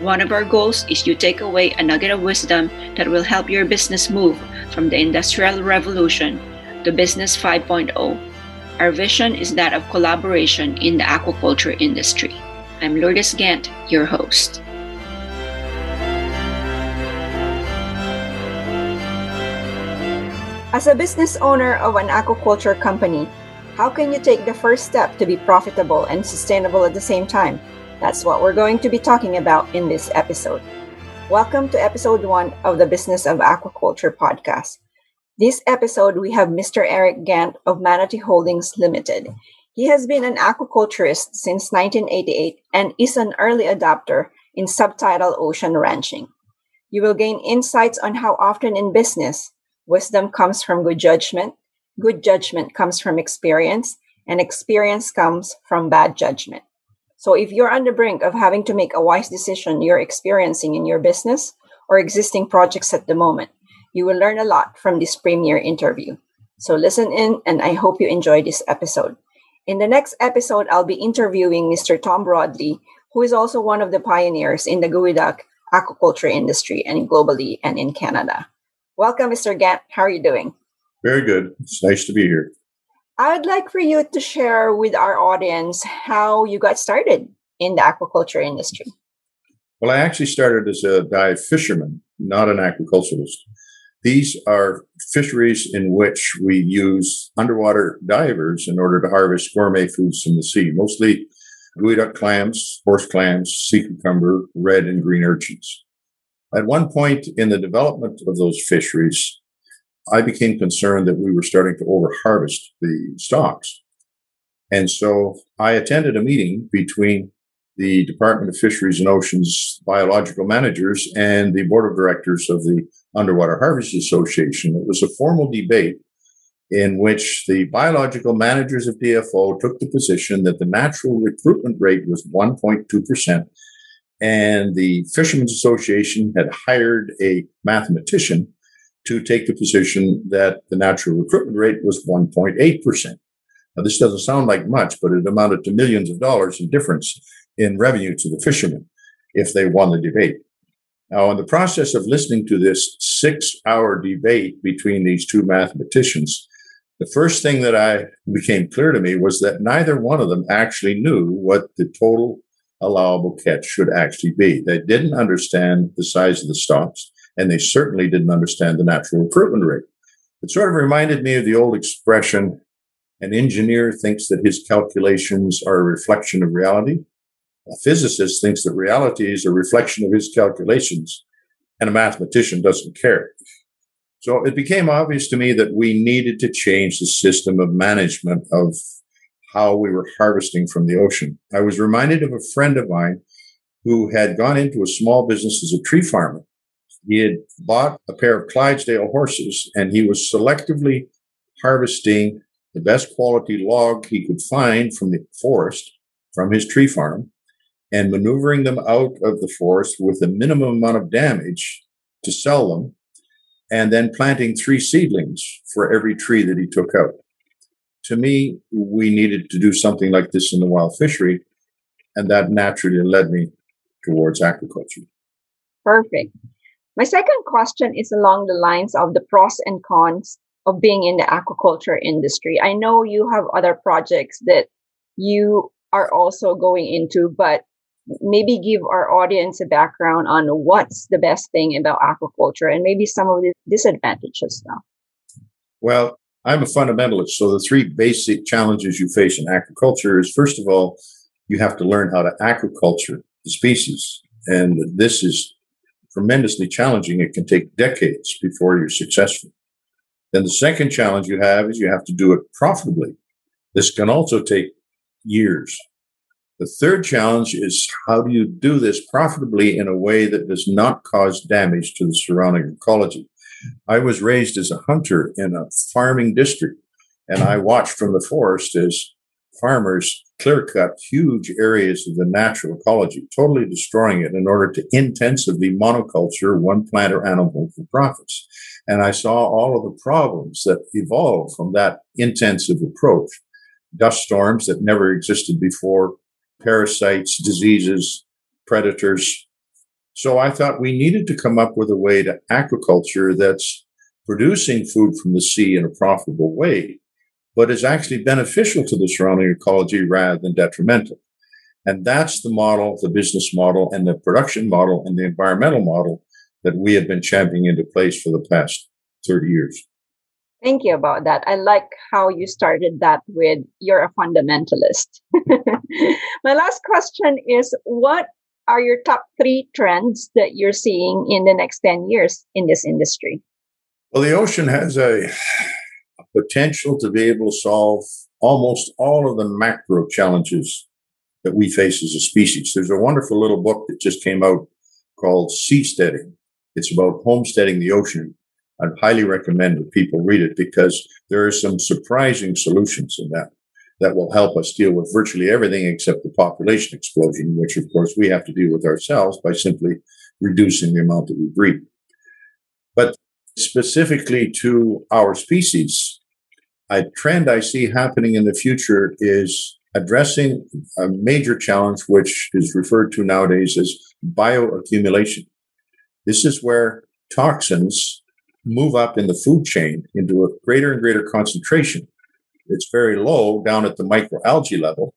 One of our goals is to take away a nugget of wisdom that will help your business move from the Industrial Revolution to Business 5.0. Our vision is that of collaboration in the aquaculture industry. I'm Lourdes Gant, your host. As a business owner of an aquaculture company, how can you take the first step to be profitable and sustainable at the same time? That's what we're going to be talking about in this episode. Welcome to episode one of the Business of Aquaculture podcast. This episode, we have Mr. Eric Gant of Manatee Holdings Limited. He has been an aquaculturist since 1988 and is an early adopter in subtidal ocean ranching. You will gain insights on how often in business, wisdom comes from good judgment, good judgment comes from experience, and experience comes from bad judgment. So if you're on the brink of having to make a wise decision you're experiencing in your business or existing projects at the moment, you will learn a lot from this premier interview. So listen in, and I hope you enjoy this episode. In the next episode, I'll be interviewing Mr. Tom Broadley, who is also one of the pioneers in the geoduck aquaculture industry and globally and in Canada. Welcome, Mr. Gant. How are you doing? Very good. It's nice to be here. I would like for you to share with our audience how you got started in the aquaculture industry. Well, I actually started as a dive fisherman, not an aquaculturist. These are fisheries in which we use underwater divers in order to harvest gourmet foods from the sea, mostly geoduck clams, horse clams, sea cucumber, red and green urchins. At one point in the development of those fisheries, I became concerned that we were starting to overharvest the stocks. And so I attended a meeting between the Department of Fisheries and Oceans biological managers and the board of directors of the Underwater Harvest Association. It was a formal debate in which the biological managers of DFO took the position that the natural recruitment rate was 1.2%, and the Fishermen's Association had hired a mathematician to take the position that the natural recruitment rate was 1.8%. Now, this doesn't sound like much, but it amounted to millions of dollars in difference in revenue to the fishermen if they won the debate. Now, in the process of listening to this six hour debate between these two mathematicians, the first thing that I became clear to me was that neither one of them actually knew what the total allowable catch should actually be. They didn't understand the size of the stocks, and they certainly didn't understand the natural recruitment rate. It sort of reminded me of the old expression an engineer thinks that his calculations are a reflection of reality. A physicist thinks that reality is a reflection of his calculations, and a mathematician doesn't care. So it became obvious to me that we needed to change the system of management of how we were harvesting from the ocean. I was reminded of a friend of mine who had gone into a small business as a tree farmer. He had bought a pair of Clydesdale horses and he was selectively harvesting the best quality log he could find from the forest from his tree farm and maneuvering them out of the forest with a minimum amount of damage to sell them, and then planting three seedlings for every tree that he took out. To me, we needed to do something like this in the wild fishery, and that naturally led me towards aquaculture. Perfect. My second question is along the lines of the pros and cons of being in the aquaculture industry. I know you have other projects that you are also going into, but maybe give our audience a background on what's the best thing about aquaculture and maybe some of the disadvantages now. Well, I'm a fundamentalist. So the three basic challenges you face in aquaculture is first of all, you have to learn how to aquaculture the species. And this is tremendously challenging. It can take decades before you're successful. Then the second challenge you have is you have to do it profitably. This can also take years. The third challenge is how do you do this profitably in a way that does not cause damage to the surrounding ecology? I was raised as a hunter in a farming district, and I watched from the forest as farmers clear cut huge areas of the natural ecology, totally destroying it in order to intensively monoculture one plant or animal for profits. And I saw all of the problems that evolved from that intensive approach. Dust storms that never existed before, parasites, diseases, predators. So I thought we needed to come up with a way to aquaculture that's producing food from the sea in a profitable way but is actually beneficial to the surrounding ecology rather than detrimental. And that's the model, the business model, and the production model, and the environmental model that we have been championing into place for the past 30 years. Thank you about that. I like how you started that with you're a fundamentalist. My last question is what are your top three trends that you're seeing in the next 10 years in this industry? Well, the ocean has a potential to be able to solve almost all of the macro challenges that we face as a species. There's a wonderful little book that just came out called Seasteading. It's about homesteading the ocean. I'd highly recommend that people read it because there are some surprising solutions in that that will help us deal with virtually everything except the population explosion, which of course we have to deal with ourselves by simply reducing the amount that we breed. But specifically to our species, a trend I see happening in the future is addressing a major challenge, which is referred to nowadays as bioaccumulation. This is where toxins move up in the food chain into a greater and greater concentration. It's very low down at the microalgae level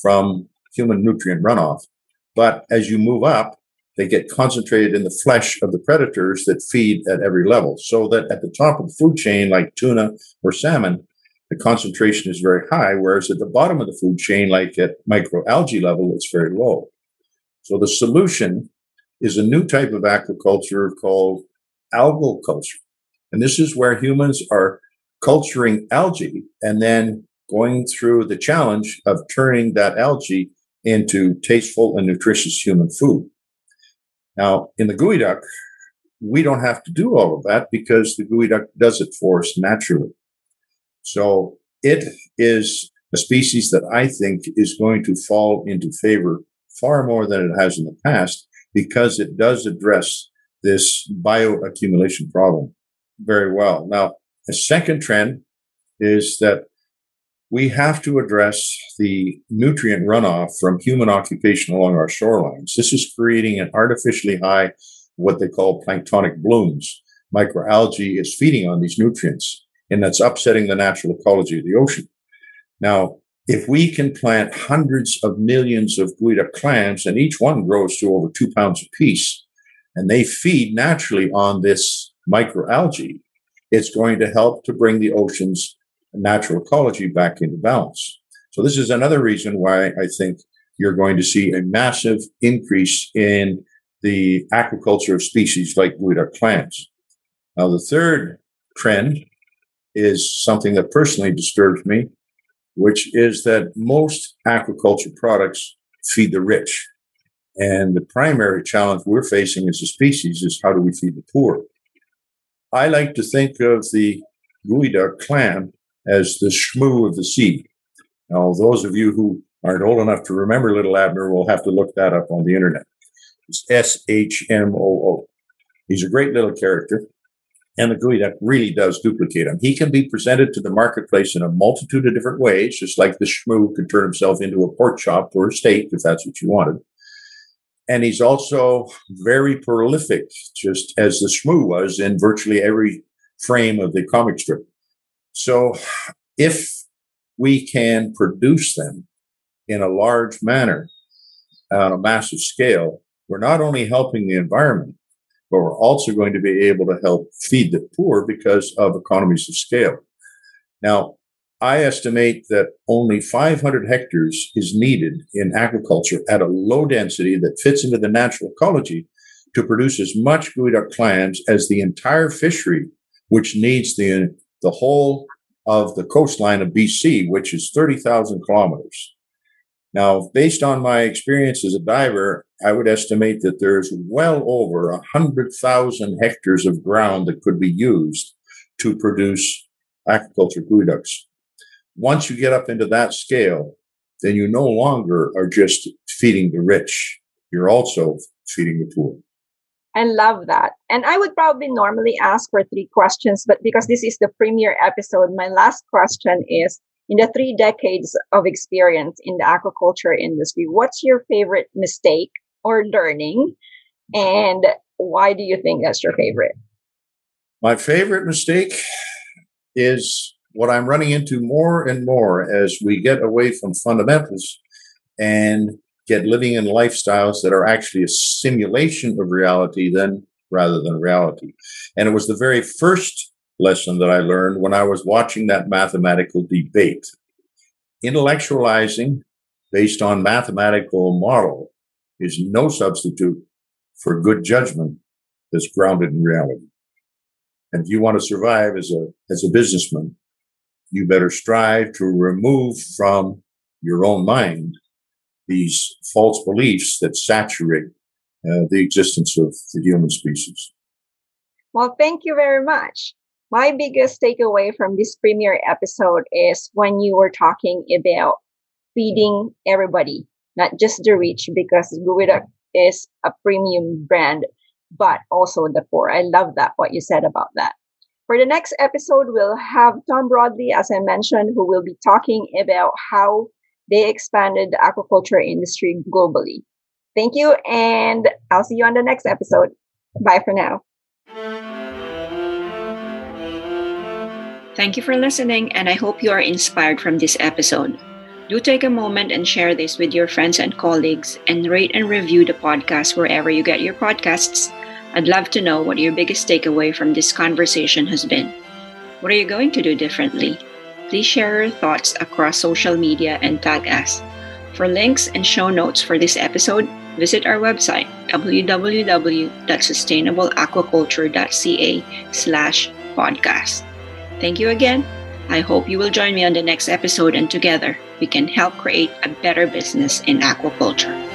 from human nutrient runoff. But as you move up, they get concentrated in the flesh of the predators that feed at every level. So that at the top of the food chain, like tuna or salmon, the concentration is very high, whereas at the bottom of the food chain, like at microalgae level, it's very low. So the solution is a new type of aquaculture called algal culture. And this is where humans are culturing algae and then going through the challenge of turning that algae into tasteful and nutritious human food. Now, in the geoduck, we don't have to do all of that because the geoduck does it for us naturally. So it is a species that I think is going to fall into favor far more than it has in the past because it does address this bioaccumulation problem very well. Now, a second trend is that we have to address the nutrient runoff from human occupation along our shorelines. This is creating an artificially high, what they call planktonic blooms. Microalgae is feeding on these nutrients and that's upsetting the natural ecology of the ocean. Now, if we can plant hundreds of millions of geoduck clams and each one grows to over two pounds a piece, and they feed naturally on this microalgae, it's going to help to bring the ocean's natural ecology back into balance. So this is another reason why I think you're going to see a massive increase in the aquaculture of species like geoduck clams. Now, the third trend is something that personally disturbs me, which is that most aquaculture products feed the rich. And the primary challenge we're facing as a species is how do we feed the poor? I like to think of the geoduck clam as the shmoo of the sea. Now, those of you who aren't old enough to remember Little Abner will have to look that up on the internet. It's S H M O O. He's a great little character and the geoduck really does duplicate him. He can be presented to the marketplace in a multitude of different ways, just like the shmoo could turn himself into a pork chop or a steak if that's what you wanted. And he's also very prolific, just as the shmoo was in virtually every frame of the comic strip. So if we can produce them in a large manner, on a massive scale, we're not only helping the environment, but we're also going to be able to help feed the poor because of economies of scale. Now, I estimate that only 500 hectares is needed in aquaculture at a low density that fits into the natural ecology to produce as much geoduck clams as the entire fishery, which needs the, the whole of the coastline of BC, which is 30,000 kilometers. Now, based on my experience as a diver, I would estimate that there's well over 100,000 hectares of ground that could be used to produce aquaculture geoducks. Once you get up into that scale, then you no longer are just feeding the rich. You're also feeding the poor. I love that. And I would probably normally ask for three questions, but because this is the premiere episode, my last question is in the three decades of experience in the aquaculture industry, what's your favorite mistake or learning? And why do you think that's your favorite? My favorite mistake is what I'm running into more and more as we get away from fundamentals and get living in lifestyles that are actually a simulation of reality than rather than reality. And it was the very first lesson that I learned when I was watching that mathematical debate. Intellectualizing based on mathematical model is no substitute for good judgment that's grounded in reality. And if you want to survive as a, as a businessman, you better strive to remove from your own mind these false beliefs that saturate uh, the existence of the human species. Well, thank you very much. My biggest takeaway from this premiere episode is when you were talking about feeding everybody, not just the rich, because geoduck is a premium brand, but also the poor. I love that, what you said about that. For the next episode, we'll have Tom Broadley, as I mentioned, who will be talking about how they expanded the aquaculture industry globally. Thank you, and I'll see you on the next episode. Bye for now. Thank you for listening, and I hope you are inspired from this episode. Do take a moment and share this with your friends and colleagues, and rate and review the podcast wherever you get your podcasts I'd love to know what your biggest takeaway from this conversation has been. What are you going to do differently? Please share your thoughts across social media and tag us. For links and show notes for this episode, visit our website www.sustainableaquaculture.ca slash podcast. Thank you again. I hope you will join me on the next episode and together we can help create a better business in aquaculture.